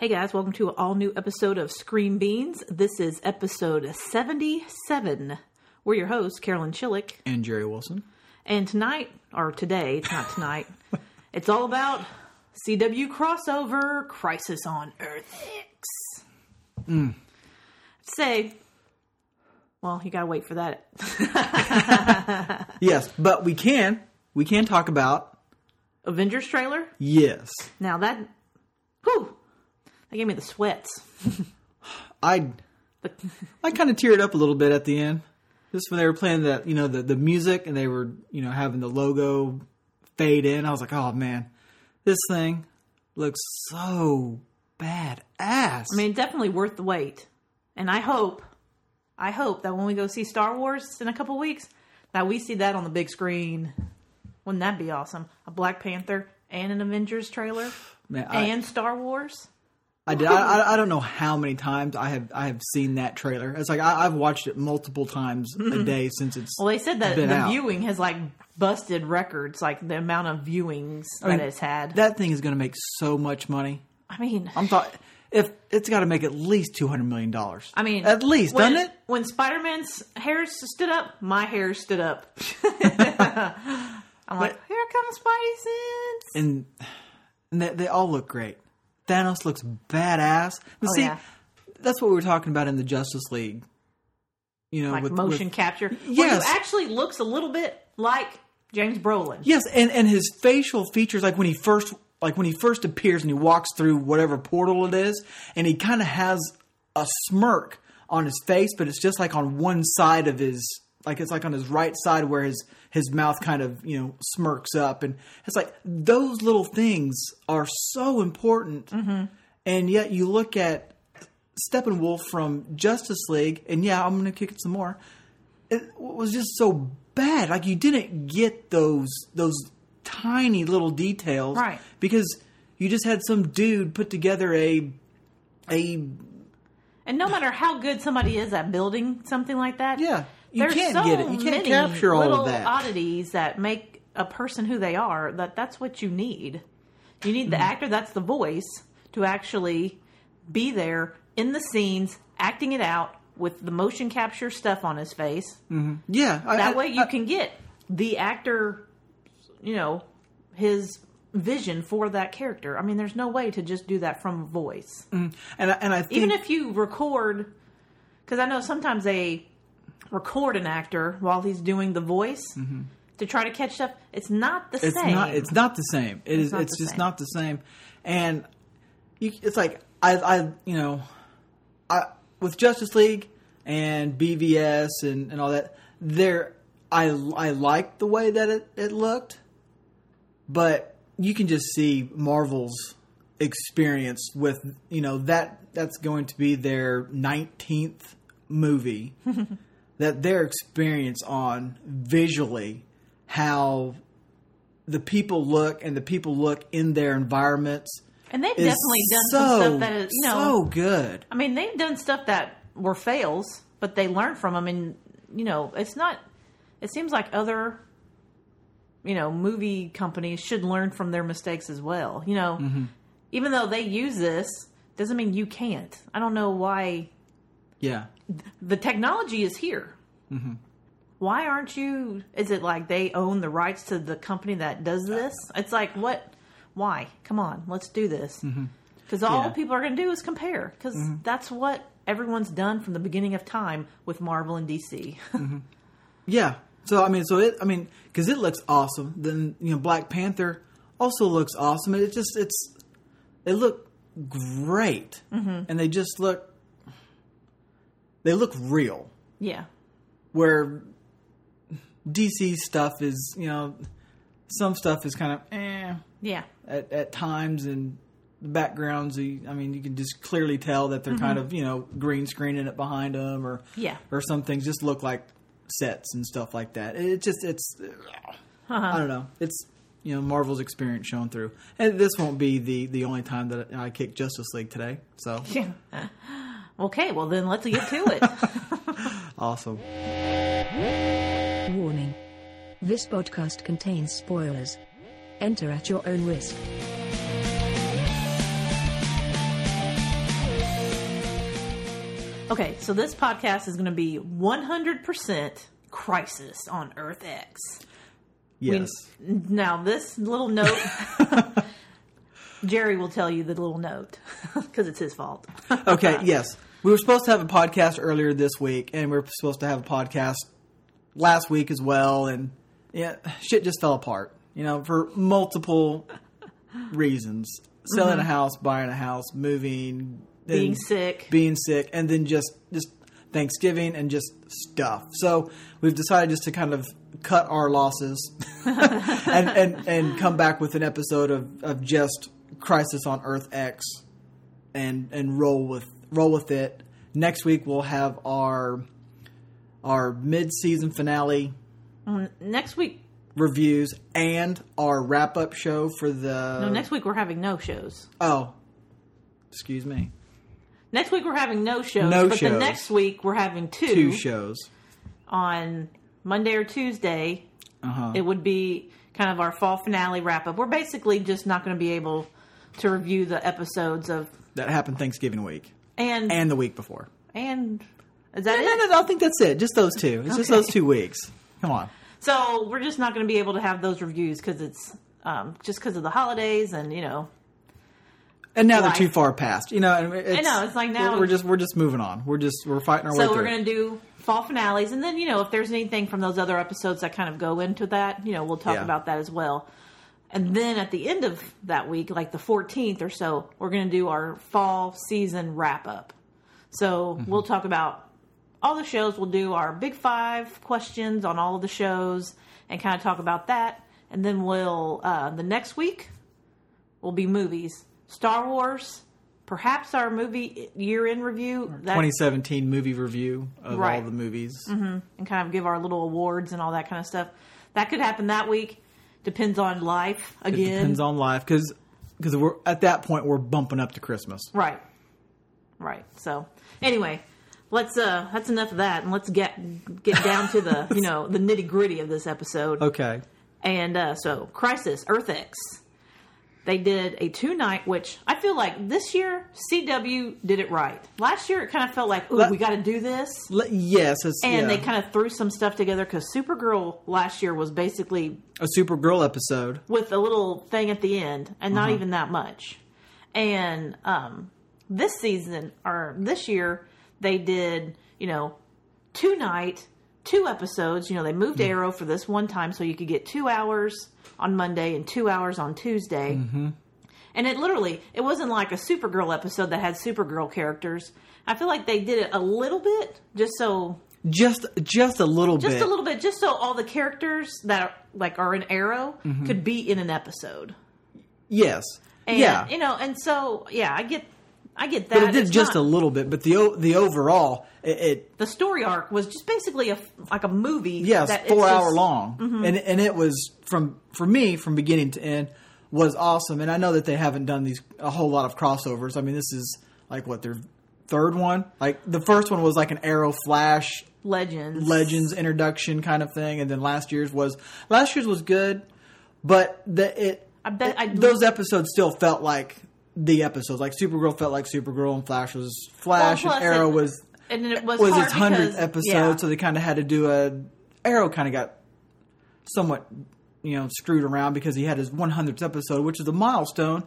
Hey guys, welcome to an all new episode of Scream Beans. This is episode 77. We're your hosts, Carolyn Chillick. and Jerry Wilson. And tonight, or today, it's not tonight, it's all about CW crossover Crisis on Earth X. Mm. Say, well, you gotta wait for that. Yes, but we can we can talk about Avengers trailer. yes. Now that, that gave me the sweats. I I kind of teared up a little bit at the end, just when they were playing that you know the the music and they were you know having the logo fade in. I was like, oh man, this thing looks so badass. I mean, definitely worth the wait. And I hope, I hope that when we go see Star Wars in a couple weeks, that we see that on the big screen. Wouldn't that be awesome? A Black Panther and an Avengers trailer man, I, and Star Wars. I did. I, I- I don't know how many times I have I have seen that trailer. It's like I, I've watched it multiple times a mm-hmm. day since it's. Well, they said that the out. viewing has like busted records, like the amount of viewings I mean, that it's had. That thing is going to make so much money. I mean, I'm thought if it's got to make at least two hundred million dollars. I mean, at least, when, doesn't it? When Spider Man's hair stood up, my hair stood up. I'm like, here comes Spidey sense. And, and they, they all look great. Thanos looks badass. Oh, see, yeah. that's what we were talking about in the Justice League. You know, like with motion with- capture. Yes. Who actually looks a little bit like James Brolin. yes, and and his facial features, like when he first like when he first appears and he walks through whatever portal it is, and he kind of has a smirk on his face, but it's just like on one side of his like it's like on his right side where his his mouth kind of you know smirks up, and it's like those little things are so important, Mm-hmm. and yet you look at Steppenwolf from Justice League, and yeah, I'm gonna kick it some more. It was just so bad. Like you didn't get those those tiny little details, Right. Because you just had some dude put together a a And no matter how good somebody is at building something like that, yeah. You there's can't so get it. You can't capture all little of that. oddities that make a person who they are. That that's what you need. You need the Mm-hmm. actor that's the voice to actually be there in the scenes, acting it out with the motion capture stuff on his face. yeah, I- That I- way you I- can get the actor, you know, his vision for that character. I mean, there's no way to just do that from a voice. and I, and I think Even if you record, because I know sometimes they record an actor while he's doing the voice to try to catch up. It's not the Mm-hmm. it's same. not it's not the same. It is not it's just same. not the same. And you, it's like I I you know I with Justice League and BVS and and all that there I I like the way that it it looked, but you can just see Marvel's experience with you know that that's going to be their 19th movie that their experience on visually how the people look and the people look in their environments and they've definitely done so, some stuff that is, you know, so good. I mean, they've done stuff that were fails, but they learned from them, and you know, it's not. It seems like other, you know, movie companies should learn from their mistakes as well. You know, Mm-hmm. even though they use this, doesn't mean you can't. I don't know why Yeah. The technology is here. Mm-hmm. Why aren't you? Is it like they own the rights to the company that does this? It's like what? Why? Come on, let's do this. Because all Mm-hmm. Yeah. people are going to do is compare. Because that's what everyone's done from the beginning of time with Marvel and DC. Yeah. So I mean, so it. I mean, because it looks awesome. Then you know, Black Panther also looks awesome. It just it's they look great, Mm-hmm. and they just look they look real. yeah, Where DC stuff is, you know, some stuff is kind of eh yeah, at, at times, and the backgrounds. I mean, you can just clearly tell that they're kind of you know green screening it behind them, or Mm-hmm. Yeah. or some things just look like sets and stuff like that. It just it's I don't know. It's you know Marvel's experience shown through, and this won't be the the only time that I kick Justice League today. So yeah. Okay, well then let's get to it. awesome. Warning. This podcast contains spoilers. Enter at your own risk. Okay, so this podcast is going to be 100% Crisis on Earth X. We- Yes. now, this little note, Jerry will tell you the little note because it's his fault. okay, yes. We were supposed to have a podcast earlier this week, and we were supposed to have a podcast last week as well, and yeah, shit just fell apart. You know, for multiple reasons: selling a house, buying a house, moving, Mm-hmm. Being sick. being sick, and then just just Thanksgiving and just stuff. So we've decided just to kind of cut our losses and, and and come back with an episode of, of just Crisis on Earth X and and roll with roll with it. Next week we'll have our our mid season finale next week, reviews and our wrap up show for the no, next week we're having no shows. oh excuse me Next week we're having no shows, No but the next week we're having two, two shows on Monday or Tuesday. uh-huh It would be kind of our fall finale wrap up. We're basically just not going to be able to review the episodes of that happened Thanksgiving week and and the week before. and is that No, it? no, no, I think that's it. Just those two. It's just those two weeks. Come on. So we're just not going to be able to have those reviews because it's um, just because of the holidays and you know And now Life. they're too far past. You know, and it's, know, it's like now- we're, we're just we're just moving on. We're just we're fighting our way So we're going to do fall finales, and then you know if there's anything from those other episodes that kind of go into that, you know, we'll talk Yeah. about that as well. And then at the end of that week, like the 14th or so, we're going to do our fall season wrap up. So Mm-hmm. we'll talk about all the shows. We'll do our big five questions on all of the shows and kind of talk about that. And then we'll uh, the next week will be movies, Star Wars, perhaps our movie year in review. That- 2017 movie review of all Right. the movies. and kind of give our little awards and all that kind of stuff. That could happen that week. Depends on life It again. depends on life because because we're at that point we're bumping up to Christmas. right, right. So anyway, let's uh that's enough of that, and let's get get down to the you know the nitty gritty of this episode. Okay. And uh, so, Crisis Earth X. They did a two night, which I feel like this year CW did it right. Last year it kind of felt like, ooh, we got to do this. Yes, it's And yeah, they kind of threw some stuff together because Supergirl last year was basically a Supergirl episode. with a little thing at the end and Uh-huh. not even that much. And um, this season or this year they did, you know, two night, two episodes. You know, they moved Mm-hmm. Arrow for this one time so you could get two hours on Monday and two hours on Tuesday. Mm-hmm. And it literally, it wasn't like a Supergirl episode that had Supergirl characters. I feel like they did it a little bit just so Just just a little just bit. a little bit, just so all the characters that are, like are in Arrow Mm-hmm. could be in an episode. Yes. And, yeah. you know, and so yeah, I get, I get that. but it did It's just not- a little bit. But the the overall it, it The story arc was just basically a like a movie. yeah, it's four just- hour long, Mm-hmm. and and it was from for me from beginning to end was awesome. And I know that they haven't done these a whole lot of crossovers. I mean, this is like what their third one. Like the first one was like an Arrow Flash Legends. Legends introduction kind of thing, and then last year's was last year's was good, but the it I bet I those episodes still felt like the episodes. Like Supergirl felt like Supergirl, and Flash was Flash, Well, and Arrow it- was and it was, was its hundredth episode, yeah. so they kind of had to do a Arrow kind of got somewhat you know screwed around because he had his 100th episode, which is a milestone,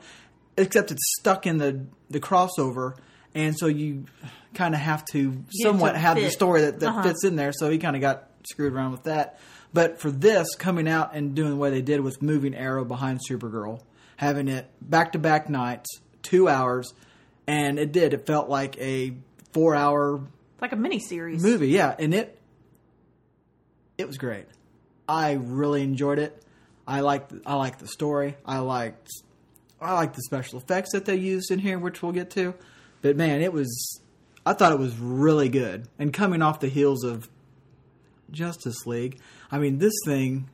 except it's stuck in the the crossover, and so you kind of have to somewhat to have the story that, that Uh-huh. fits in there. So he kind of got screwed around with that. But for this coming out and doing the way they did with moving Arrow behind Supergirl, having it back to back nights, two hours, and it did. It felt like a four hour like a mini series. movie, yeah, and it it was great. I really enjoyed it. I liked I liked the story. I liked I liked the special effects that they used in here, which we'll get to. But man, it was I thought it was really good. And coming off the heels of Justice League, I mean this thing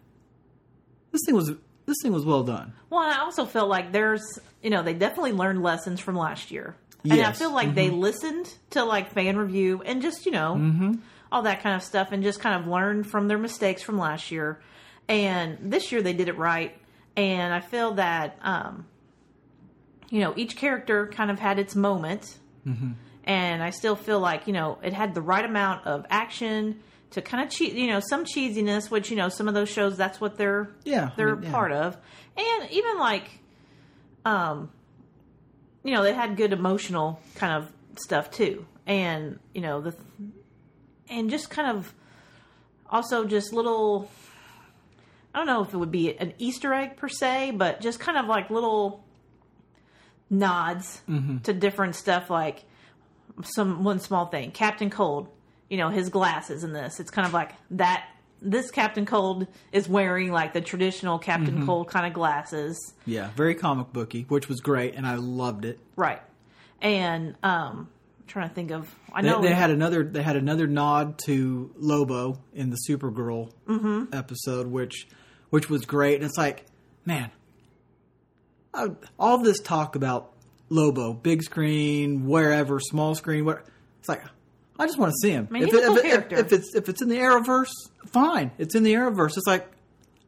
this thing was this thing was well done. Well, and I also felt like there's, you know, they definitely learned lessons from last year. And I Yes. Mm-hmm. feel like they listened to like fan review and just, you know, Mm-hmm. all that kind of stuff and just kind of learned from their mistakes from last year. And this year they did it right. And I feel that, um, you know, each character kind of had its moment. Mm-hmm. and I still feel like you know it had the right amount of action to kind of cheat, you know, some cheesiness, which you know some of those shows that's what they're Yeah, they're mean, yeah. part of, and even like, um, you know, they had good emotional kind of stuff too, and you know the, and just kind of also just little. I don't know if it would be an Easter egg per se, but just kind of like little nods to different stuff like some one small thing captain cold you know his glasses in this it's kind of like that this captain cold is wearing like the traditional captain cold kind of glasses Yeah, very comic booky, which was great, and I loved it. right and um I'm trying to think of i They, know they had another they had another nod to Lobo in the Supergirl Mm-hmm. episode, which which was great. And it's like, man, I, all this talk about Lobo, big screen, wherever, small screen, what it's like. I just want to see him. mean, if, a cool if, if, character. if it's if it's in the Arrowverse, fine. It's in the Arrowverse. It's like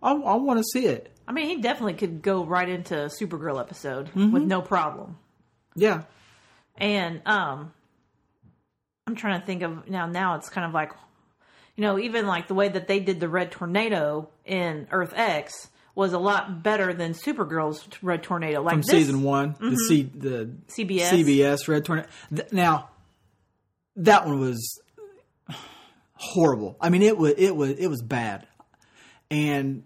I, I want to see it. i mean he definitely could go right into a supergirl episode Mm-hmm. with no problem Yeah, and um i'm trying to think of now now it's kind of like you know even like the way that they did the red tornado in earth x was a lot better than supergirl's red tornado like from this, Mm-hmm. season one, the C the CBS. CBS Red Tornado. Th- now, that one was horrible. I mean, it was it was it was bad, and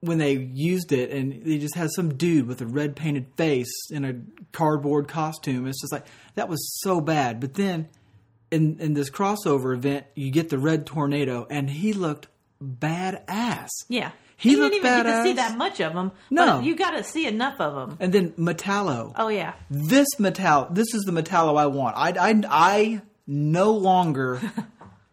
when they used it, and they just had some dude with a red painted face in a cardboard costume, it's just like that was so bad. But then, in in this crossover event, you get the Red Tornado, and he looked badass. yeah He you didn't even get to see that much of them No. but you got to see enough of them And then Metallo. oh yeah this metal this is the metallo i want i i, I no longer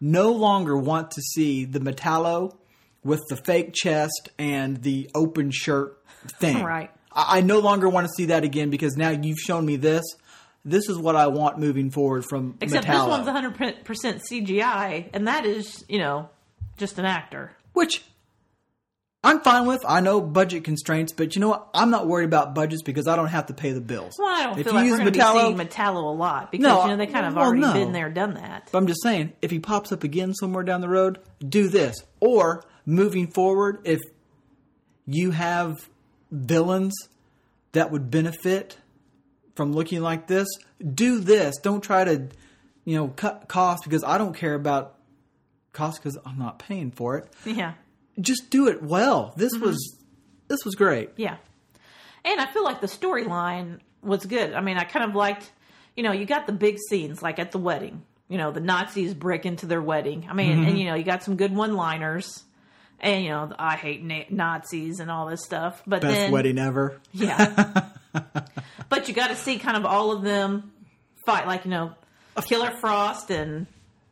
no longer want to see the metallo with the fake chest and the open shirt thing. Right. i, I no longer want to see that again because now you've shown me this. This is what i want moving forward from except metallo. this one's 100% cgi and that is you know just an actor. Which I'm fine with. I know budget constraints, but you know what? I'm not worried about budgets because I don't have to pay the bills. well i don't If feel you like use we're to be seeing metallo a lot because No, you know they kind of well, already no. been there done that But I'm just saying, if he pops up again somewhere down the road, do this. Or moving forward, if you have villains that would benefit from looking like this, do this. Don't try to, you know, cut costs because I don't care about costs because I'm not paying for it. yeah Just do it well. This was this was great. Yeah. And I feel like the storyline was good. I mean, I kind of liked, you know, you got the big scenes like at the wedding. You know, the Nazis break into their wedding. I mean, Mm-hmm. and you know, you got some good one-liners. And you know, the I hate na- Nazis and all this stuff. But Best then wedding ever. yeah. but you got to see kind of all of them fight like, you know, Killer Frost and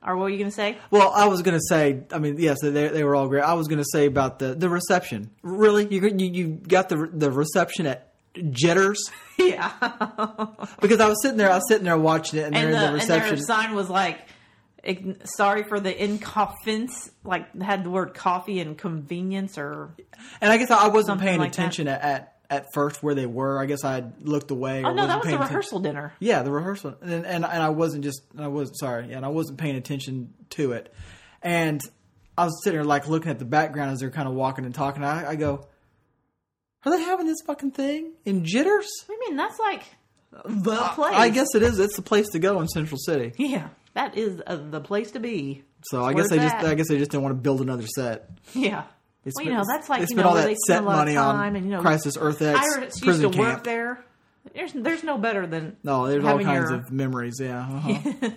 or what were you going to say? Well, I was going to say, I mean, yes, they, they were all great. I was going to say about the, the reception. Really? You, you you got the the reception at Jitters? yeah. Because I was sitting there, I was sitting there watching it, and, and, the, the and reception. their sign was like sorry for the inconvenience like had the word coffee and convenience or And I guess I wasn't paying like that. attention at, at at first where they were. I guess I had looked away. Or oh no that wasn't was the paying attention. rehearsal dinner Yeah, the rehearsal, and and, and I wasn't just I was sorry, yeah, and I wasn't paying attention to it, and I was sitting there like looking at the background as they're kind of walking and talking. I, I go, are they having this fucking thing in Jitters? i mean that's like the place I guess it is. It's the place to go in Central City. yeah that is uh, the place to be So I guess they just? I guess they just didn't want to build another set. yeah They well, you know that's like you know all that they set spend a lot money of time on and you know Crisis Earth X used prison to camp. work there there's there's no better than No, there's all kinds your- of memories. Yeah, uh-huh.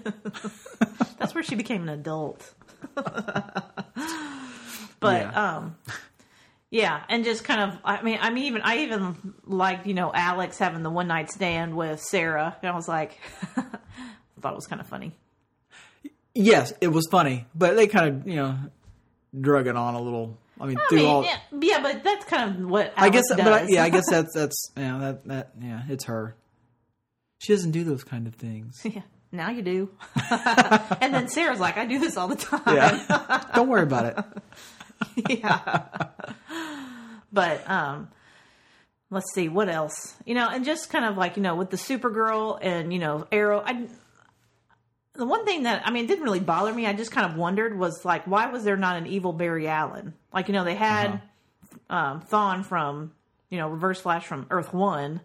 That's where she became an adult. but Yeah. um yeah, and just kind of I mean I mean even I even liked, you know, Alex having the one night stand with Sara. And I was like I thought it was kind of funny. yes, it was funny, but they kind of you know drug it on a little. I mean, I through mean, all. yeah, yeah, but that's kind of what Alex I guess, does. but I, yeah, I guess that's that's yeah, that that yeah, it's her. She doesn't do those kind of things. yeah, now you do. and then Sara's like, I do this all the time. Yeah, don't worry about it. yeah. but um let's see what else. You know, and just kind of like, you know, with the Supergirl and, you know, Arrow, I the one thing that I mean it didn't really bother me. I just kind of wondered was like why was there not an evil Barry Allen? Like you know they had uh-huh. um, Thawne from you know Reverse Flash from Earth One,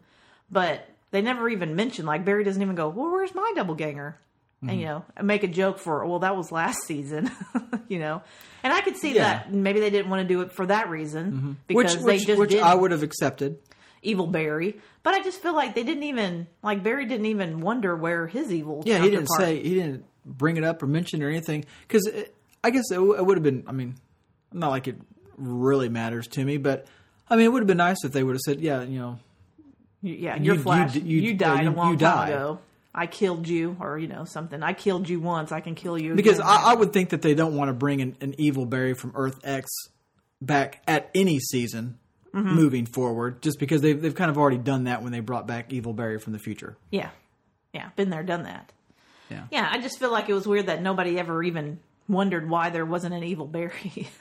but they never even mentioned like Barry doesn't even go well where's my doppelganger and mm-hmm. you know make a joke for well that was last season you know and I could see Yeah. that maybe they didn't want to do it for that reason mm-hmm. because which they which, just which did I would have accepted. Evil Barry, but I just feel like they didn't even like Barry didn't even wonder where his evil Yeah, he didn't say he didn't bring it up or mention or anything because uh, I guess it, w- it would have been. I mean, not like it really matters to me, but I mean, it would have been nice if they would have said, "Yeah, you know, Yeah, You- your you Flash. d- You, you- died you- a long you time died. ago. I killed you, or you know something. I killed you once. I can kill you because. I, I would think that they don't want to bring an, an evil Barry from Earth X back at any season Mm-hmm. moving forward, just because they've they've kind of already done that when they brought back Evil Barry from the future. yeah, yeah, been there, done that. Yeah. Yeah, I just feel like it was weird that nobody ever even wondered why there wasn't an evil Barry.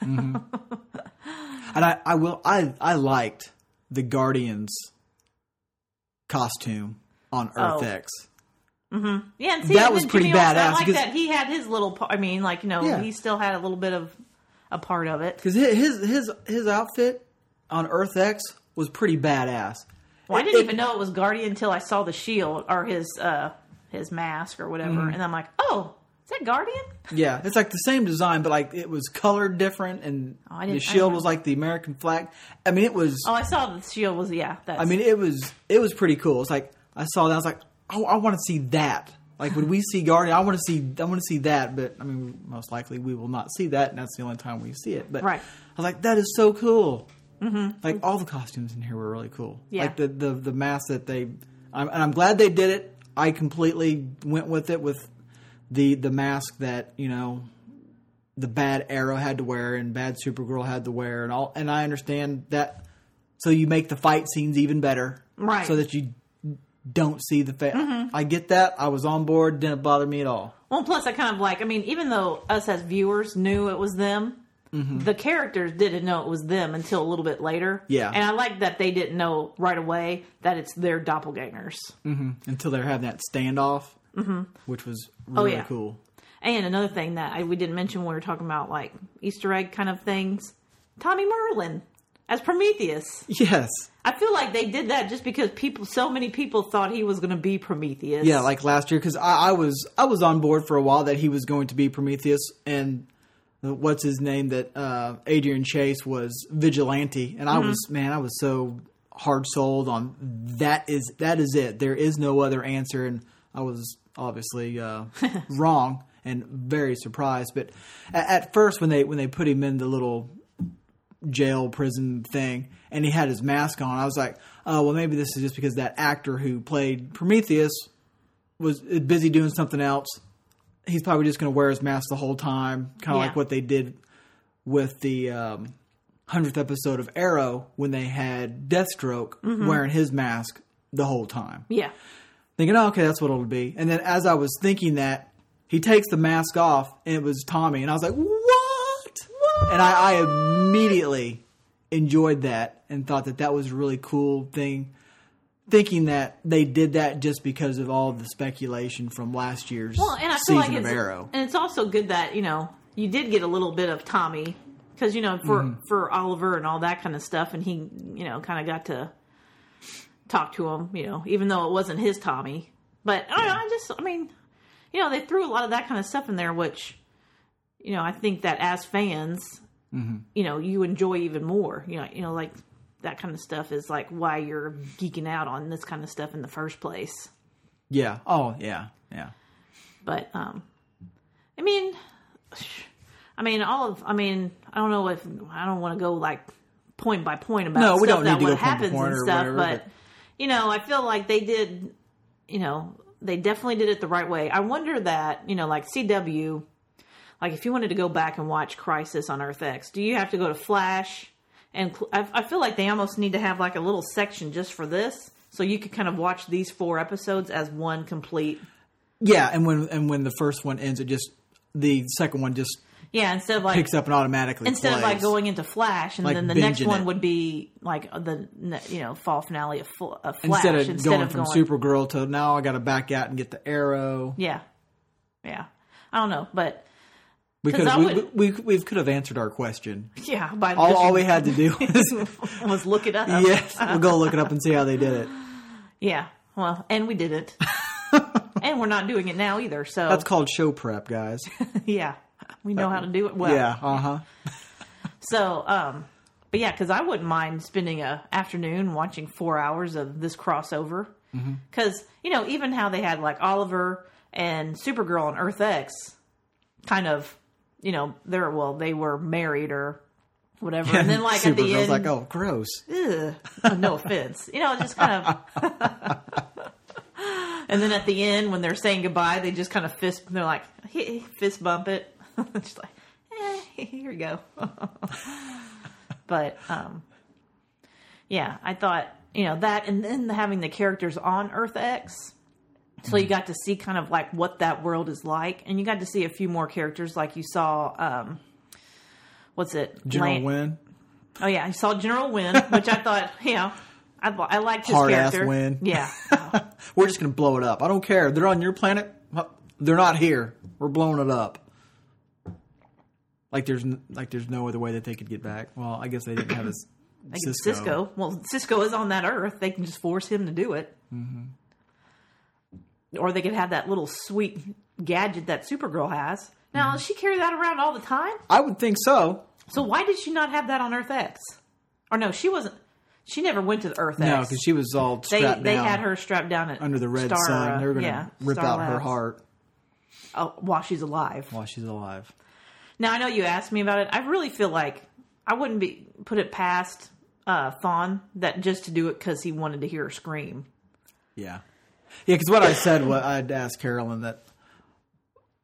And I, I will I I liked the Guardians costume on Earth Oh. X. Mm-hmm. Yeah, and see, That was pretty Jimmy badass like that he had his little. I mean, like you know, Yeah. he still had a little bit of a part of it. Because his his his outfit on Earth X was pretty badass. Well, I didn't it- even know it was Guardian until I saw the shield or his uh his mask or whatever, Mm-hmm. and I'm like, oh, is that Guardian? Yeah, it's like the same design, but like it was colored different, and Oh, the shield was like the American flag. I mean, it was. Oh, I saw the shield was yeah. That's, I mean, it was it was pretty cool. It's like I saw that. I was like, oh, I want to see that. Like when we see Guardian, I want to see I want to see that. But I mean, most likely we will not see that, and that's the only time we see it. But Right. I was like, that is so cool. Mm-hmm. Like all the costumes in here were really cool. Yeah. Like the the the mask that they, I'm, and I'm glad they did it. I completely went with it with the the mask that you know the bad Arrow had to wear and bad Supergirl had to wear and all. And I understand that. So you make the fight scenes even better, Right. So that you don't see the fa- I get that. I was on board. Didn't bother me at all. well, plus I kind of like. I mean, even though us as viewers knew it was them. Mm-hmm. The characters didn't know it was them until a little bit later. Yeah. And I like that they didn't know right away that it's their doppelgangers. Until they're having that standoff, which was really Mm-hmm. Oh, yeah. cool. And another thing that I, we didn't mention when we were talking about like Easter egg kind of things, Tommy Merlyn as Prometheus. Yes. I feel like they did that just because people, so many people thought he was going to be Prometheus. Yeah, like last year because I, I was I was on board for a while that he was going to be Prometheus and what's his name that uh, Adrian Chase was Vigilante and I Mm-hmm. was man I was so hard sold on that is that is it. There is no other answer and I was obviously uh, wrong and very surprised. But at, at first when they when they put him in the little jail prison thing and he had his mask on i was like oh well maybe this is just because that actor who played prometheus was busy doing something else he's probably just going to wear his mask the whole time kind of Yeah. like what they did with the um, 100th episode of arrow when they had deathstroke Mm-hmm. wearing his mask the whole time Yeah. thinking, oh, okay, that's what it'll be. And then as I was thinking that, he takes the mask off and it was Tommy. And I was like, what? And I, I immediately enjoyed that and thought that that was a really cool thing. Thinking that they did that just because of all the speculation from last year's Well, and I feel season like of it's, Arrow. and it's also good that you know you did get a little bit of Tommy because you know for Mm-hmm. for Oliver and all that kind of stuff, and he you know kind of got to talk to him, you know, even though it wasn't his Tommy. But I, know, I just, I mean, you know, they threw a lot of that kind of stuff in there, which you know I think that as fans, Mm-hmm. you know, you enjoy even more. You know, you know, like that kind of stuff is like why you're geeking out on this kind of stuff in the first place. Yeah. Oh, yeah. Yeah. But um, I mean, I mean, all of, I mean, I don't know if I don't want to go like point by point about No, we stuff don't that need to what go happens point and stuff, whatever, but, but- you know, I feel like they did, you know, they definitely did it the right way. I wonder that, you know, like CW, like if you wanted to go back and watch Crisis on Earth X, do you have to go to Flash? And I, I feel like they almost need to have like a little section just for this, so you could kind of watch these four episodes as one complete. Yeah. And when, and when the first one ends, it just, the second one just Yeah, instead of like picks up and automatically instead of like going into Flash, and Like then the next one it. would be like the you know fall finale of, Fl- of Flash instead of going from Supergirl to now I got to back out and get the arrow. Yeah, Yeah, I don't know, but We 'Cause could I we, would- we, we could have answered our question. yeah, by All, all we had to do was was look it up. yes, we'll go look it up and see how they did it. Yeah. Well, and we didn't. and we're not doing it now either. So That's called show prep, guys. yeah, we know how to do it well. yeah, uh huh. So, um, but yeah, because I wouldn't mind spending a afternoon watching four hours of this crossover. Mm-hmm. Because you know, even how they had like Oliver and Supergirl on Earth X, kind of, you know, they're well, they were married or whatever, and then like at the end, like, oh, gross. Ugh. No offense. You know, just kind of. and then at the end, when they're saying goodbye, they just kind of fist. They're like fist bump it. just like, eh, here you go. but um, yeah, I thought you know that, and then having the characters on Earth X. So you got to see kind of like what that world is like, and you got to see a few more characters, like you saw. Um, what's it? General Lan- Winn. Oh yeah, I saw General Winn, which I thought, you know, I, I liked his Hard ass character. Winn. Yeah, We're just gonna blow it up. I don't care. They're on your planet. They're not here. We're blowing it up. Like there's like there's no other way that they could get back. Well, I guess they didn't have a Cisco. Cisco. Well, Cisco is on that Earth. They can just force him to do it. Mm-hmm. Or they could have that little sweet gadget that Supergirl has. Now, Mm-hmm. does she carry that around all the time? I would think so. So why did she not have that on Earth X? Or no, she wasn't. She never went to the Earth X. No, X. because she was all they strapped they down had her strapped down at under the red Star, sun. They were gonna yeah, rip Star out her Labs. heart oh, while she's alive. while she's alive. Now I know you asked me about it. I really feel like I wouldn't be put it past uh, Thawne that just to do it because he wanted to hear her scream. Yeah, yeah. Because what I said, what I'd asked Carolyn that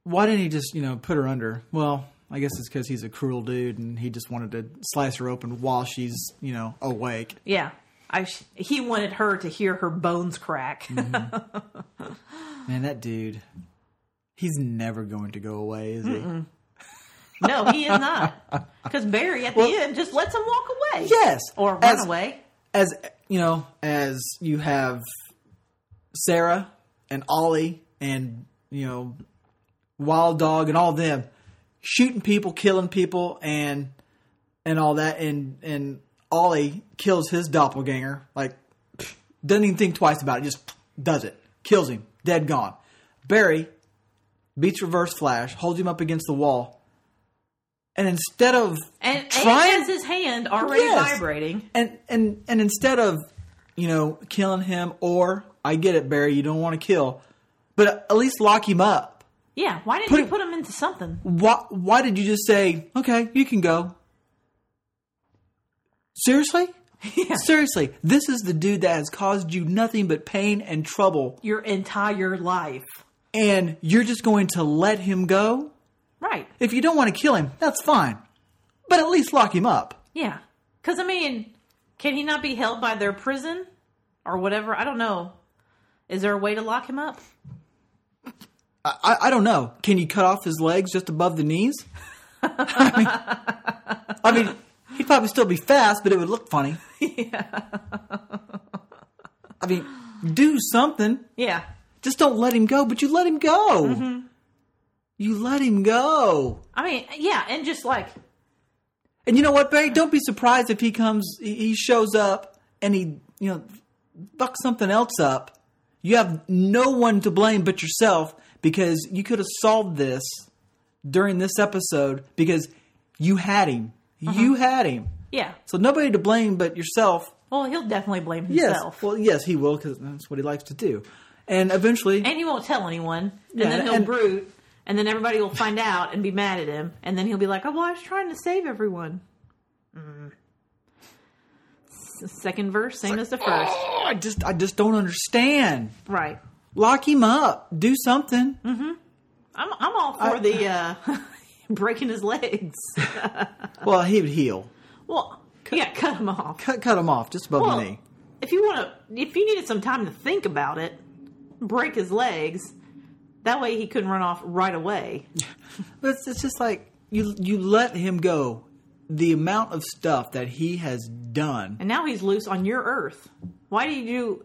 why didn't he just you know put her under? Well, I guess it's because he's a cruel dude and he just wanted to slice her open while she's you know awake. Yeah, I sh- he wanted her to hear her bones crack. Mm-hmm. Man, that dude, he's never going to go away, is he? no, he is not because Barry at the end just lets him walk away. Yes, or run as, away. As you know, as you have Sara and Ollie and you know Wild Dog and all them shooting people, killing people, and and all that, and and Ollie kills his doppelganger, like doesn't even think twice about it, just does it, kills him, dead gone. Barry beats Reverse Flash, holds him up against the wall, and instead of And, and trying has his hand already Yes. vibrating. and and and instead of you know killing him or I get it, Barry, you don't want to kill, but at least lock him up. Yeah, why didn't Put you put him into something? Why why did you just say okay, you can go? Seriously? Yeah. Seriously, this is the dude that has caused you nothing but pain and trouble, Your entire life, and you're just going to let him go? right? If you don't want to kill him, that's fine, but at least lock him up. Yeah, because I mean, can he not be held by their prison or whatever? I don't know. Is there a way to lock him up? I, I don't know. Can you cut off his legs just above the knees? I, mean, I mean, he'd probably still be fast, but it would look funny. Yeah. I mean, do something. Yeah, Just don't let him go, but you let him go. Mm-hmm. You let him go. I mean, yeah, and just like And you know what, Barry? Don't be surprised if he comes, he he shows up and he, you know, fucks something else up. You have no one to blame but yourself because you could have solved this during this episode because you had him. You had him. yeah. So nobody to blame but yourself. Well, he'll definitely blame Yes. himself, Well, yes, he will because that's what he likes to do. And eventually, and he won't tell anyone. And Yeah, then he'll and- brood, and then everybody will find out and be mad at him, and then he'll be like, "Oh, well, I was trying to save everyone." Mm. S- Second verse, same as the first, oh, I just, I just don't understand. right? Lock him up. Do something. Mm-hmm. I'm I'm all for I- the uh, breaking his legs. Well, he would heal. well, yeah, cut him off. Cut, cut him off just above Well, the knee. if you want to, if you needed some time to think about it, break his legs. That way he couldn't run off right away. But it's, it's just like you you let him go. The amount of stuff that he has done. And now he's loose on your Earth. Why did you?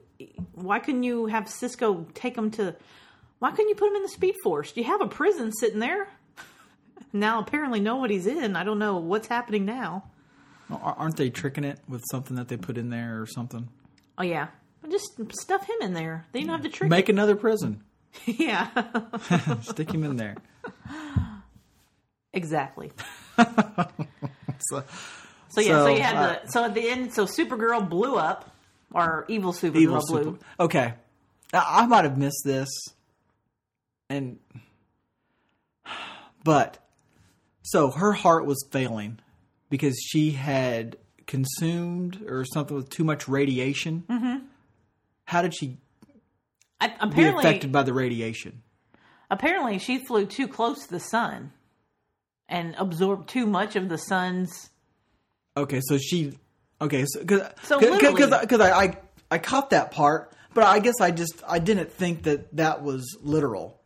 Why couldn't you have Cisco take him to? Why couldn't you put him in the Speed Force? Do you have a prison sitting there. Now apparently nobody's in. I don't know what's happening now. Aren't they tricking it with something that they put in there or something? Oh yeah, just stuff him in there. Then you don't have to trick. Make another prison. yeah, Stick him in there. exactly. So, So yeah, so, you had uh, the so at the end, so Supergirl blew up, or evil Supergirl evil blew. super. Okay, I, I might have missed this, and but so her heart was failing because she had consumed or something with too much radiation. Mm-hmm. How did she I, be apparently, affected by the radiation? apparently she flew too close to the sun and absorb too much of the sun's. Okay, so she. Okay, so because So because I, I I caught that part, but I guess I just I didn't think that that was literal.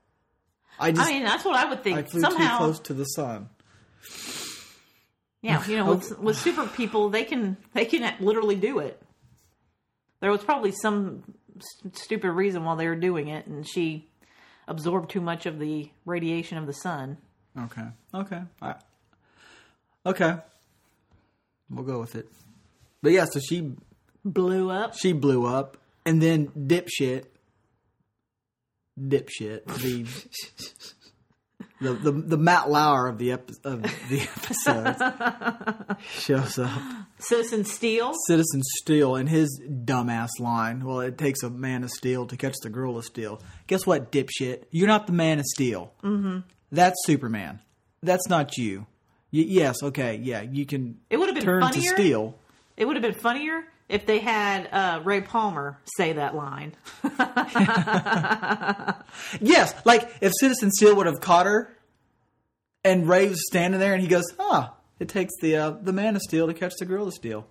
I just I mean, that's what I would think. I flew Somehow, too close to the sun. yeah, you know, with, with super people, they can they can literally do it. There was probably some s- stupid reason why they were doing it, and she absorbed too much of the radiation of the sun. Okay. Okay. I, okay. We'll go with it. But yeah, so she Blew up. she blew up, and then dipshit, dipshit, the the the, the Matt Lauer of the epi- of the episode shows up. Citizen Steel. Citizen Steel and his dumbass line. Well, it takes a man of steel to catch the girl of steel. Guess what, dipshit? You're not the man of steel. Mm-hmm. That's Superman. That's not you. Y- yes, okay, yeah, you can. It would have been turn to funnier. steel. It would have been funnier if they had uh, Ray Palmer say that line. Yes, like if Citizen Steel would have caught her, and Ray was standing there, and he goes, "Ah, it takes the uh, the man of steel to catch the girl of steel."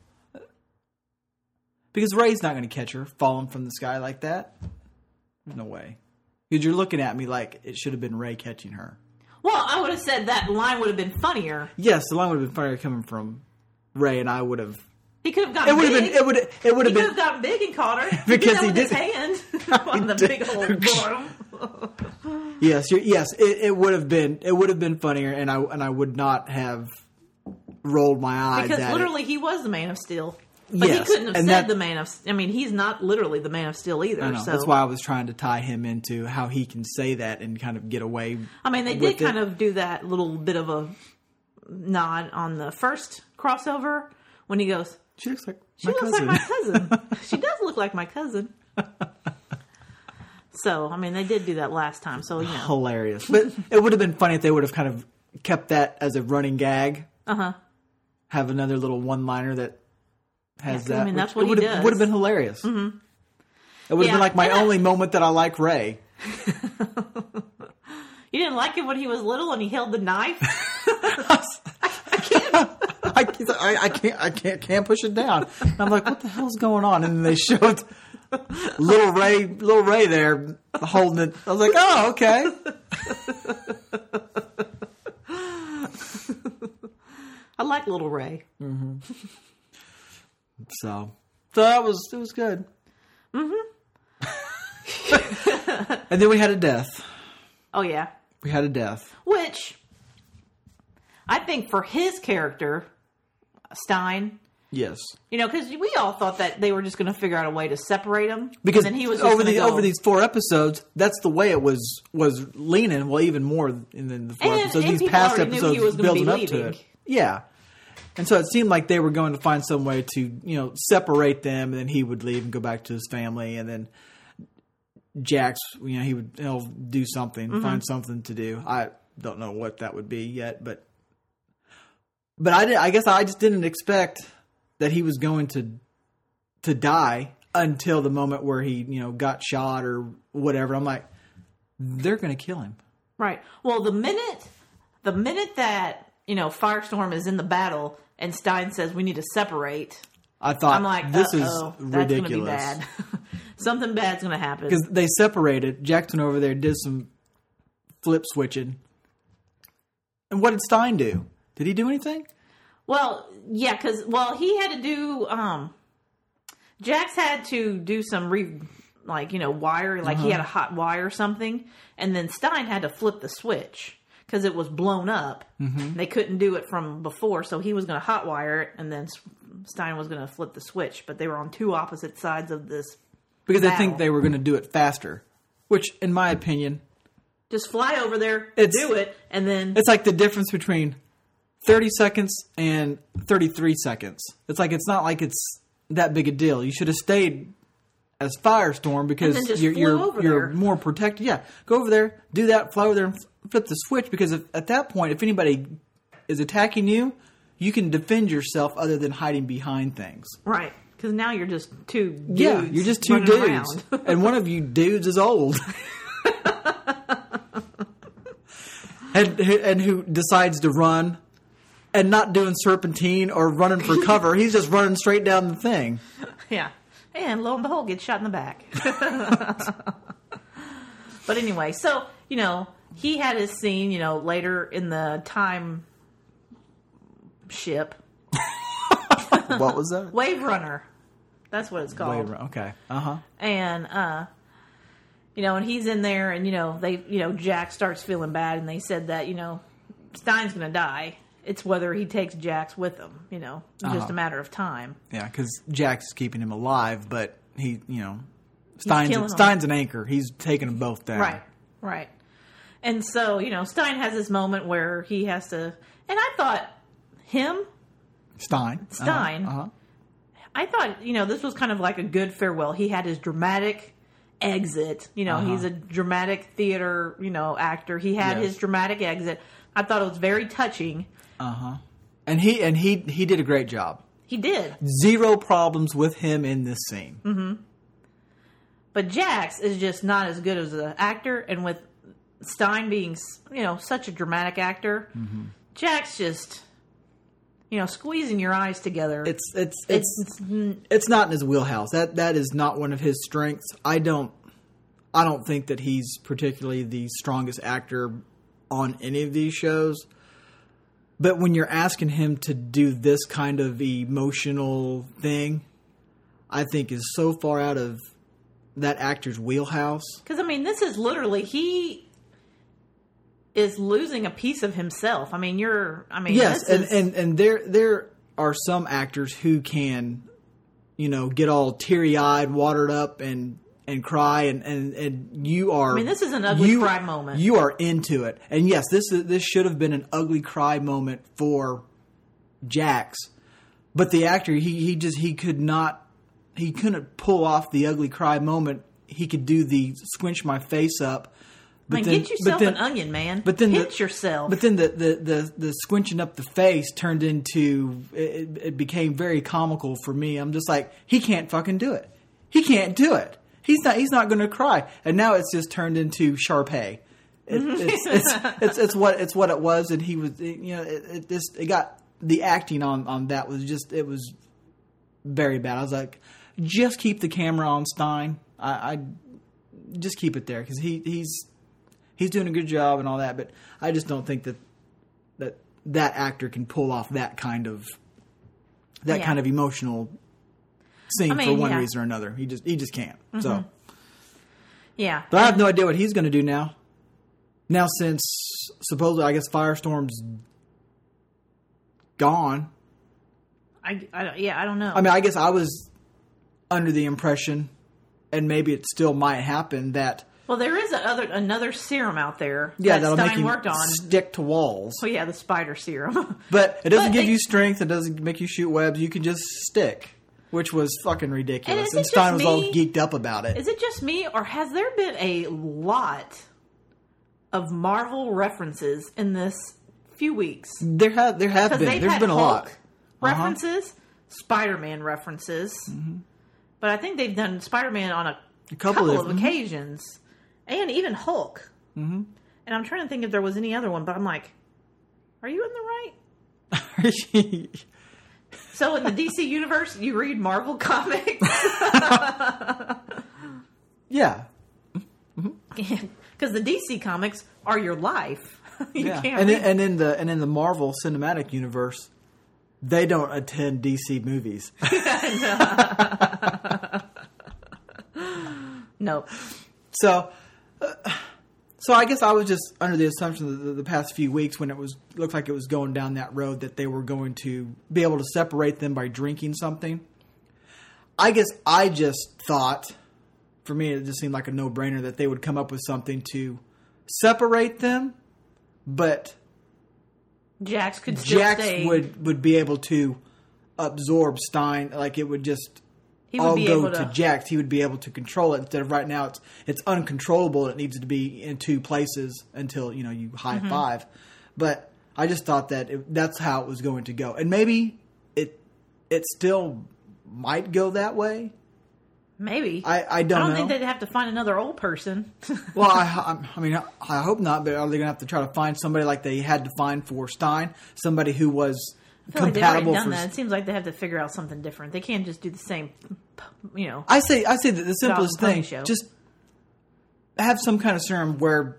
Because Ray's not going to catch her falling from the sky like that. No way. Because you're looking at me like it should have been Ray catching her. Well, I would have said that line would have been funnier. Yes, the line would have been funnier coming from Ray, and I would have. He could have It would big. have been. It would. It would he have could have been. gotten big and caught her. Because he he did his hand on the big old boom. Yes, yes. It, it would have been. It would have been funnier, and I and I would not have rolled my eyes Because literally, it. he was the Man of Steel. But Yes, he couldn't have and said that- the Man of. I mean, he's not literally the Man of Steel either. I know. so That's why I was trying to tie him into how he can say that and kind of get away. I mean, they did kind of do that little bit of a nod on the first crossover when he goes, She looks like She my looks cousin. like my cousin. she does look like my cousin. So, I mean, they did do that last time. So, you know. Hilarious, but it would have been funny if they would have kind of kept that as a running gag. Uh huh. Have another little one-liner that has Yeah, I mean, that's what it he would have, would have been hilarious. Mm-hmm. It would have Yeah, been like my and I- only moment that I like Ray. You didn't like him when he was little and he held the knife? I, can't- I, I can't, I can't, can't push it down. And I'm like, what the hell's going on? And then they showed little Ray, little Ray there holding it. I was like, oh, okay. I like Little Ray. So, so that was, it was good. Mm-hmm. and then we had a death. Oh, yeah. We had a death. Which, I think for his character, Stein, Yes. you know, because we all thought that they were just going to figure out a way to separate him. Because then he was just over the go- over these four episodes, that's the way it was was leaning. Well, even more in the, the four And- episodes. and these past already knew he episodes was building up to it. Yeah, and so it seemed like they were going to find some way to you know separate them, and then he would leave and go back to his family, and then Jax, you know, he would he'll do something, Mm-hmm. find something to do. I don't know what that would be yet, but but I did, I guess I just didn't expect that he was going to to die until the moment where he you know got shot or whatever. I'm like, they're going to kill him. Right. Well, the minute the minute that you know Firestorm is in the battle and Stein says we need to separate, I thought I'm like, this is that's going to be ridiculous bad. Something bad's going to happen. because they separated. Jackson over there did some flip switching, and what did Stein do? Did he do anything? Well, yeah, because well he had to do um, Jax had to do some re like you know wire, like he had a hot wire or something, and then Stein had to flip the switch because it was blown up. Mm-hmm. They couldn't do it from before, so he was going to hot wire it, and then Stein was going to flip the switch. But they were on two opposite sides of this. because I think they were going to do it faster. Which, in my opinion, Just fly over there, It's- do it, and then it's like the difference between 30 seconds and 33 seconds. It's like it's not like it's that big a deal. You should have stayed as Firestorm because you're you're, you're more protected. Yeah, go over there, do that, fly over there, flip the switch. Because if, at that point, if anybody is attacking you, you can defend yourself other than hiding behind things. right because now you're just two. Dudes yeah, you're just two dudes, and one of you dudes is old. and and who decides to run and not doing serpentine or running for cover. He's just running straight down the thing. Yeah. And lo and behold, gets shot in the back. but anyway, so, you know, he had his scene, you know, later in the time ship. What was that? Wave Runner. That's what it's called. Okay. Uh huh. And uh you know, and he's in there and you know, they you know, Jax starts feeling bad and they said that, you know, Stein's gonna die. It's whether he takes Jax with him, you know, just Uh-huh. a matter of time. Yeah, because Jax's keeping him alive, but he, you know, Stein's. Stein's an anchor. He's taking them both down. Right, right. And so, you know, Stein has this moment where he has to, and I thought him, Stein. Uh-huh, Stein. Uh-huh. I thought, you know, this was kind of like a good farewell. He had his dramatic exit. You know, Uh-huh. he's a dramatic theater, you know, actor. He had Yes. his dramatic exit. I thought it was very touching. Uh huh. And he and he he did a great job. He did. Zero problems with him in this scene. Mm-hmm. But Jax is just not as good as an actor, and with Stein being, you know, such a dramatic actor, Mm-hmm. Jax just, you know, squeezing your eyes together. It's it's it's it's, mm, it's not in his wheelhouse. That that is not one of his strengths. I don't I don't think that he's particularly the strongest actor on any of these shows. But when you're asking him to do this kind of emotional thing, I think is so far out of that actor's wheelhouse. because I mean, this is literally he is losing a piece of himself. I mean, you're. I mean, Yes, and, is, and and there there are some actors who can, you know, get all teary eyed, watered up, and and cry, and and and you are. I mean, this is an ugly cry moment. You are into it, and yes, this is this should have been an ugly cry moment for Jax, but the actor he he just he could not he couldn't pull off the ugly cry moment. He could do the squinch my face up. But I mean, then, get yourself then, an onion, man. but then hit the, yourself. But then the, the, the, the squinching up the face turned into it, it became very comical for me. I'm just like he can't fucking do it. He can't do it. He's not. He's not going to cry. And now it's just turned into Sharpay. It, mm-hmm. it's, it's, it's it's what it's what it was, and he was you know it, it just it got the acting on on that was just it was very bad. I was like, just keep the camera on Stein. I, I just keep it there because he he's he's doing a good job and all that, but I just don't think that that that actor can pull off that kind of that Yeah. kind of emotional scene I mean, for one yeah. Mm-hmm. reason or another. He just he just can't. So, yeah, but I have no idea what he's going to do now. Now, since supposedly, I guess Firestorm's gone. I, I yeah, I don't know. I mean, I guess I was under the impression, and maybe it still might happen that well, there is a other another serum out there yeah, that Stein make you worked on. stick to walls. Oh yeah, the spider serum. But it doesn't But give they- you strength. It doesn't make you shoot webs. You can just stick, which was fucking ridiculous. And, it Stein was just all geeked up about it. Is it just me, or has there been a lot of Marvel references in this few weeks? there have there have been there's been a Hulk lot. Uh-huh. references, Spider-Man references, but I think they've done Spider-Man on a, Mm-hmm. A couple couple, of- of occasions, and even Hulk. Mm-hmm. And I'm trying to think if there was any other one, but I'm like, are you in the right? So in the DC universe, you read Marvel comics yeah, because the DC comics are your life. you yeah. can't And in, and in the and in the Marvel Cinematic Universe, they don't attend DC movies. No. So, uh, so I guess I was just under the assumption that the, the past few weeks, when it was looked like it was going down that road, that they were going to be able to separate them by drinking something. I guess I just thought, for me, it just seemed like a no brainer that they would come up with something to separate them, but Jax could Jax stay. would would be able to absorb Stein. Like it would just he would all be go able to, to. Jax. He would be able to control it instead of right now it's it's uncontrollable. It needs to be in two places until you know you high Mm-hmm. five. But I just thought that it, that's how it was going to go, and maybe it it still might go that way. Maybe. I- I don't know. think they'd have to find another old person. Well, I, I, I mean, I hope not. But are they going to have to try to find somebody like they had to find for Stein, somebody who was I feel like they've already compatible done for that. It seems like they have to figure out something different. They can't just do the same, you know. I say I say that the simplest thing Show. just have some kind of serum where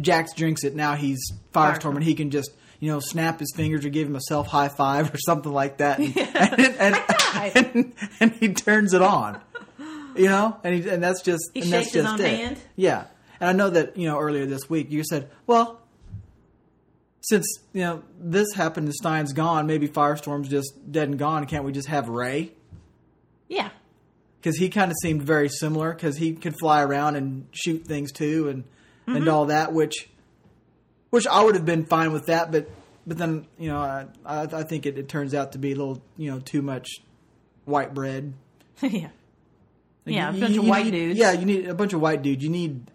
Jax drinks it. Now he's Firestorm, and he can just you know snap his fingers or give him a self high five or something like that, and and, and, and, and he turns it on. You know, and he, and that's just He and that's shakes his just own it. hand? Yeah, and I know that you know earlier this week you said, well, since you know this happened and Stein's gone, maybe Firestorm's just dead and gone. Can't we just have Ray? Yeah. because he kind of seemed very similar because he could fly around and shoot things too and and Mm-hmm. all that which which I would have been fine with that but but then you know I I, I think it, it turns out to be a little you know too much white bread yeah. Yeah, a bunch you of white need- dudes. yeah you need a bunch of white dudes you need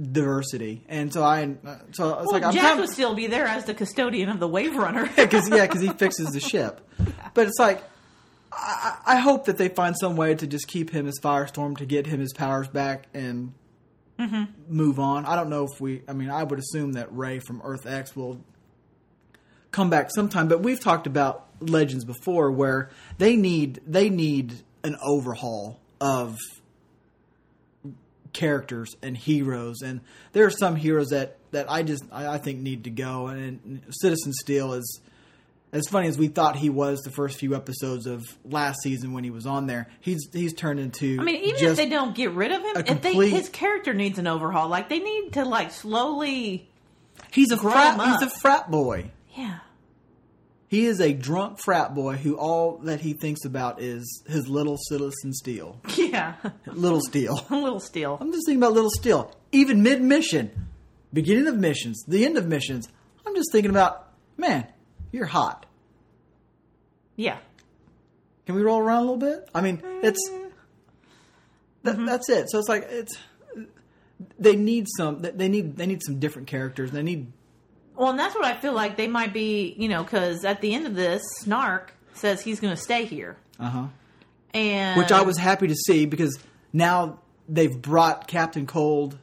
diversity and so I so it's Well, like I'm Jax kind would still be there as the custodian of the Wave Runner. because yeah, because he fixes the ship. But it's like I, I I hope that they find some way to just keep him as Firestorm to get him his powers back and Mm-hmm. move on. I don't know if we. I mean, I would assume that Ray from Earth X will come back sometime. But we've talked about Legends before, where they need they need an overhaul of characters and heroes and there are some heroes that that I just I, I think need to go and Citizen Steel is as funny as we thought he was the first few episodes of last season when he was on there he's he's turned into I mean, even if they don't get rid of him, if they, his character needs an overhaul. Like they need to like slowly. he's a frat he's a frat boy Yeah. He is a drunk frat boy who all that he thinks about is his little Citizen Steel Yeah. little Steel little steel. I'm just thinking about Little Steel. Even mid mission, beginning of missions, the end of missions, I'm just thinking about, man, you're hot. Yeah. Can we roll around a little bit? I mean, it's that, Mm-hmm. that's it. So it's like it's they need some they need they need some different characters. They need Well, and that's what I feel like they might be, you know, because at the end of this, Snart says he's going to stay here, uh huh. and Which I was happy to see because now they've brought Captain Cold.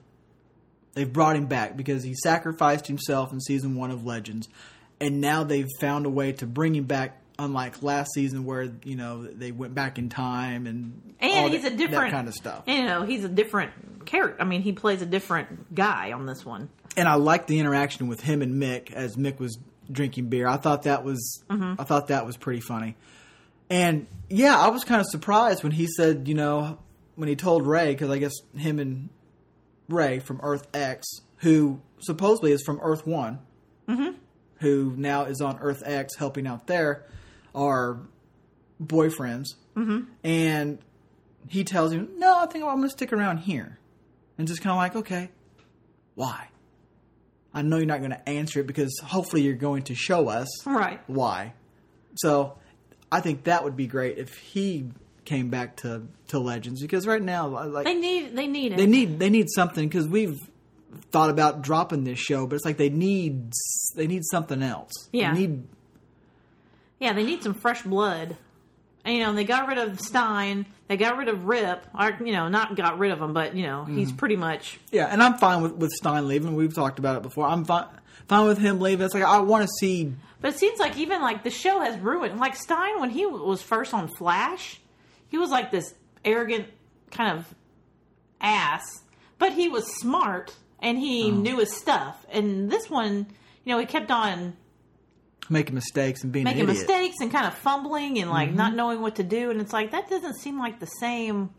They've brought him back because he sacrificed himself in season one of Legends, and now they've found a way to bring him back. Unlike last season, where you know they went back in time and and he's that- a different kind of stuff. You know, he's a different character. I mean, he plays a different guy on this one. and I liked the interaction with him and Mick as Mick was drinking beer. I thought that was mm-hmm. I thought that was pretty funny. And yeah, I was kind of surprised when he said, you know, when he told Ray because I guess him and Ray from Earth X, who supposedly is from Earth One, mm-hmm. who now is on Earth X helping out there, are boyfriends. Mm-hmm. And he tells him, "No, I think I'm going to stick around here," and just kind of like, okay, why? I know you're not going to answer it because hopefully you're going to show us Right. why. So I think that would be great if he came back to, to Legends because right now, like They need. They need it. they need they need something because we've thought about dropping this show, but it's like they need they need something else. Yeah. they need Yeah, they need some fresh blood. And, you know, they got rid of Stein. They got rid of Rip. Or, you know, not got rid of him, but you know, Mm-hmm. he's pretty much. yeah. And I'm fine with with Stein leaving. We've talked about it before. I'm fine fine with him leaving. It's like I want to see. But it seems like even like the show has ruined. Like Stein, when he was first on Flash, he was like this arrogant kind of ass, but he was smart and he Uh-huh. knew his stuff. And this one, you know, he kept on Making mistakes and being making an mistakes and kind of fumbling and Mm-hmm. like not knowing what to do. And it's like that doesn't seem like the same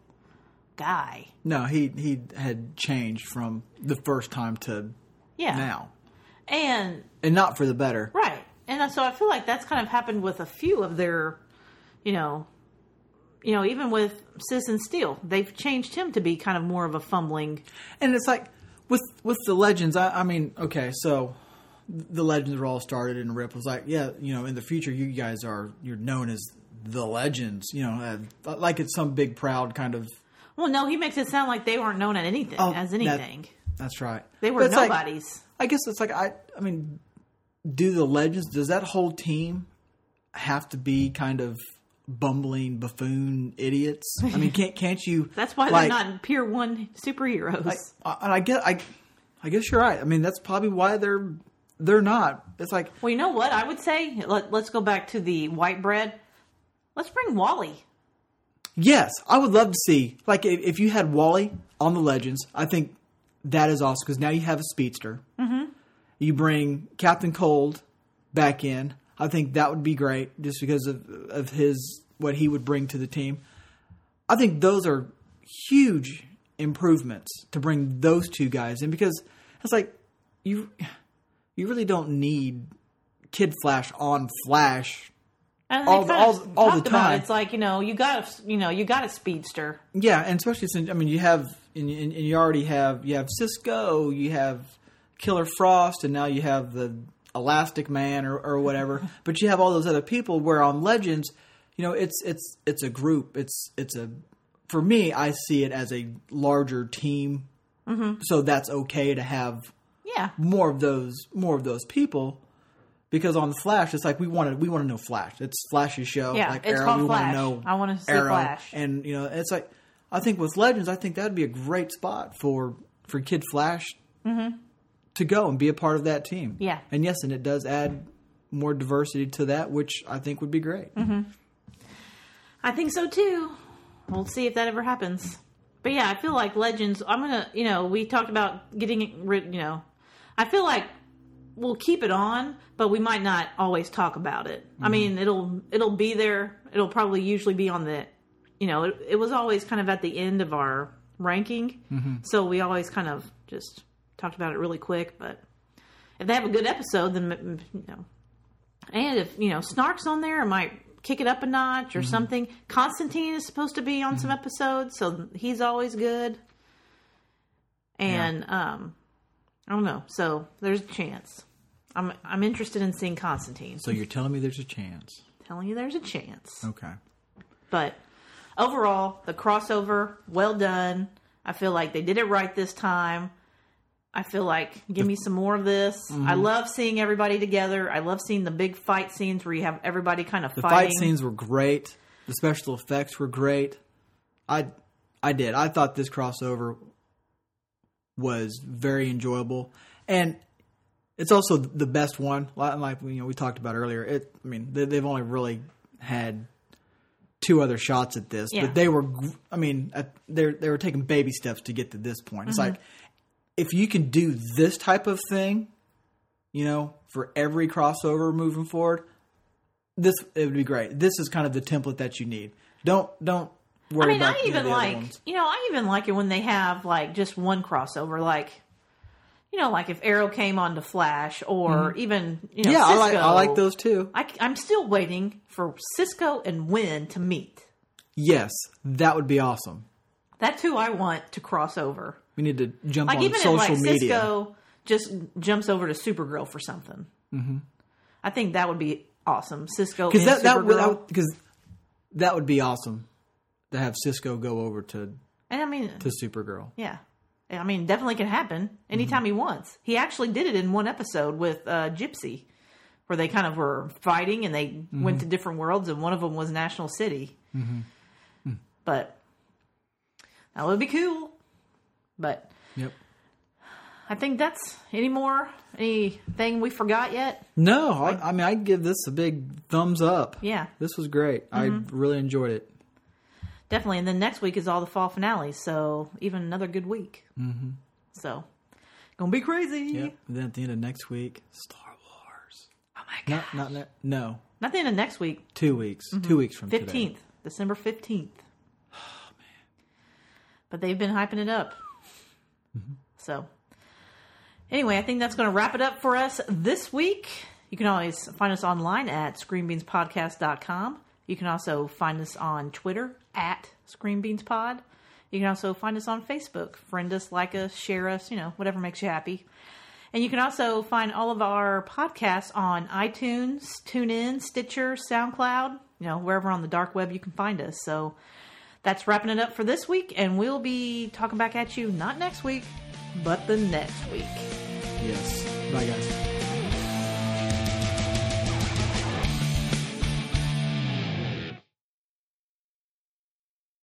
guy. No, he he had changed from the first time to Yeah. now, And and not for the better. right. And so I feel like that's kind of happened with a few of their, you know, you know, even with Citizen Steel, they've changed him to be kind of more of a fumbling. And it's like with with the legends. I, I mean, okay, so the legends were all started, and Rip was like, yeah, you know, in the future, you guys are you're known as the legends. You know, uh, like it's some big proud kind of. Well, no, he makes it sound like they weren't known at anything Oh, as that- anything. That's right. they were it's like- nobodies. I guess it's like I. I mean, do the legends? Does that whole team have to be kind of bumbling buffoon idiots? I mean, can't can't you? that's why like, they're not Pier One superheroes. Like, and I get, I, I guess you're right. I mean, that's probably why they're they're not. It's like well, you know what I would say? Let, let's go back to the white bread. Let's bring Wally. yes, I would love to see like if, if you had Wally on the Legends. I think that is awesome because now you have a speedster. Mm-hmm. You bring Captain Cold back in. I think that would be great just because of of his what he would bring to the team. I think those are huge improvements to bring those two guys in because it's like you you really don't need Kid Flash on Flash. And All- kind all- all the time. it. It's like you know you got a you know you got a speedster. Yeah, and especially since I mean you have and, and and you already have you have Cisco, you have Killer Frost, and now you have the Elastic Man or, or whatever. but you have all those other people. Where on Legends, you know, it's it's it's a group. It's it's a for me, I see it as a larger team. Mm-hmm. So that's okay to have Yeah, more of those more of those people because on the Flash it's like we want to we want to know Flash. It's Flash's show. Yeah, like it's Arrow, called we want to know. I wanna see Arrow, Flash. and you know it's like I think with Legends, I think that'd be a great spot for for Kid Flash to go and be a part of that team. Mm-hmm. Yeah. and yes, and it does add more diversity to that, which I think would be great. Mm-hmm. I think so too. We'll see if that ever happens. But yeah, I feel like Legends. I'm gonna, you know, we talked about getting it. You know, I feel like we'll keep it on, but we might not always talk about it. I mm-hmm. mean, it'll it'll be there. It'll probably usually be on the, you know, it, it was always kind of at the end of our ranking, mm-hmm. so we always kind of just talked about it really quick. But if they have a good episode, then you know, and if you know Snart's on there, it might kick it up a notch or mm-hmm. something. Constantine is supposed to be on some episodes, so he's always good. And um, I don't know. So there's a chance. I'm I'm interested in seeing Constantine. So you're telling me there's a chance? telling you there's a chance. Okay. But overall, the crossover, well done. I feel like they did it right this time. I feel like give me some more of this. Mm-hmm. I love seeing everybody together. I love seeing the big fight scenes where you have everybody kind of The fighting. fight scenes were great. The special effects were great. I I did. I thought this crossover was very enjoyable, and it's also the best one. Like you know, we talked about earlier. It. I mean, they, they've only really had two other shots at this, Yeah. but they were. I mean, they they were taking baby steps to get to this point. It's Mm-hmm. like if you can do this type of thing, you know, for every crossover moving forward, this it would be great. This is kind of the template that you need. Don't don't I mean, I even like you know, I even like it when they have like just one crossover, like you know, like if Arrow came on to Flash, or even you know, Mm-hmm. Yeah, I like I like those too. I, am still waiting for Cisco and Winn to meet. Yes, that would be awesome. That's who I want to cross over. We need to jump Like on even if social like media. Cisco just jumps over to Supergirl for something. Mm-hmm. I think that would be awesome. Cisco because that that because that would be awesome to have Cisco go over to and I mean, to Supergirl. yeah. I mean, definitely can happen Mm-hmm. anytime he wants. He actually did it in one episode with uh, Gypsy, where they kind of were fighting and they Mm-hmm. went to different worlds, and one of them was National City. Mm-hmm. But that would be cool. But Yep. I think that's any more anything we forgot yet. No, I, I mean I'd give this a big thumbs up. Yeah, This was great. I Mm-hmm. really enjoyed it. Definitely. And then next week is all the fall finales, so even another good week. Mm-hmm. So gonna be crazy. Yep. And then at the end of next week, Star Wars. Oh my god! Not not ne- no. Not the end of next week. Two weeks. Two weeks from today. Fifteenth, December fifteenth. Oh man! but they've been hyping it up. So, anyway, I think that's going to wrap it up for us this week. You can always find us online at screenbeanspodcast.com. You can also find us on Twitter at Screen Beans Pod. You can also find us on Facebook. Friend us, like us, share us, you know, whatever makes you happy. And you can also find all of our podcasts on iTunes, TuneIn, Stitcher, SoundCloud, you know, wherever on the dark web you can find us. So that's wrapping it up for this week, and we'll be talking back at you not next week, but the next week. Yes. Bye, guys.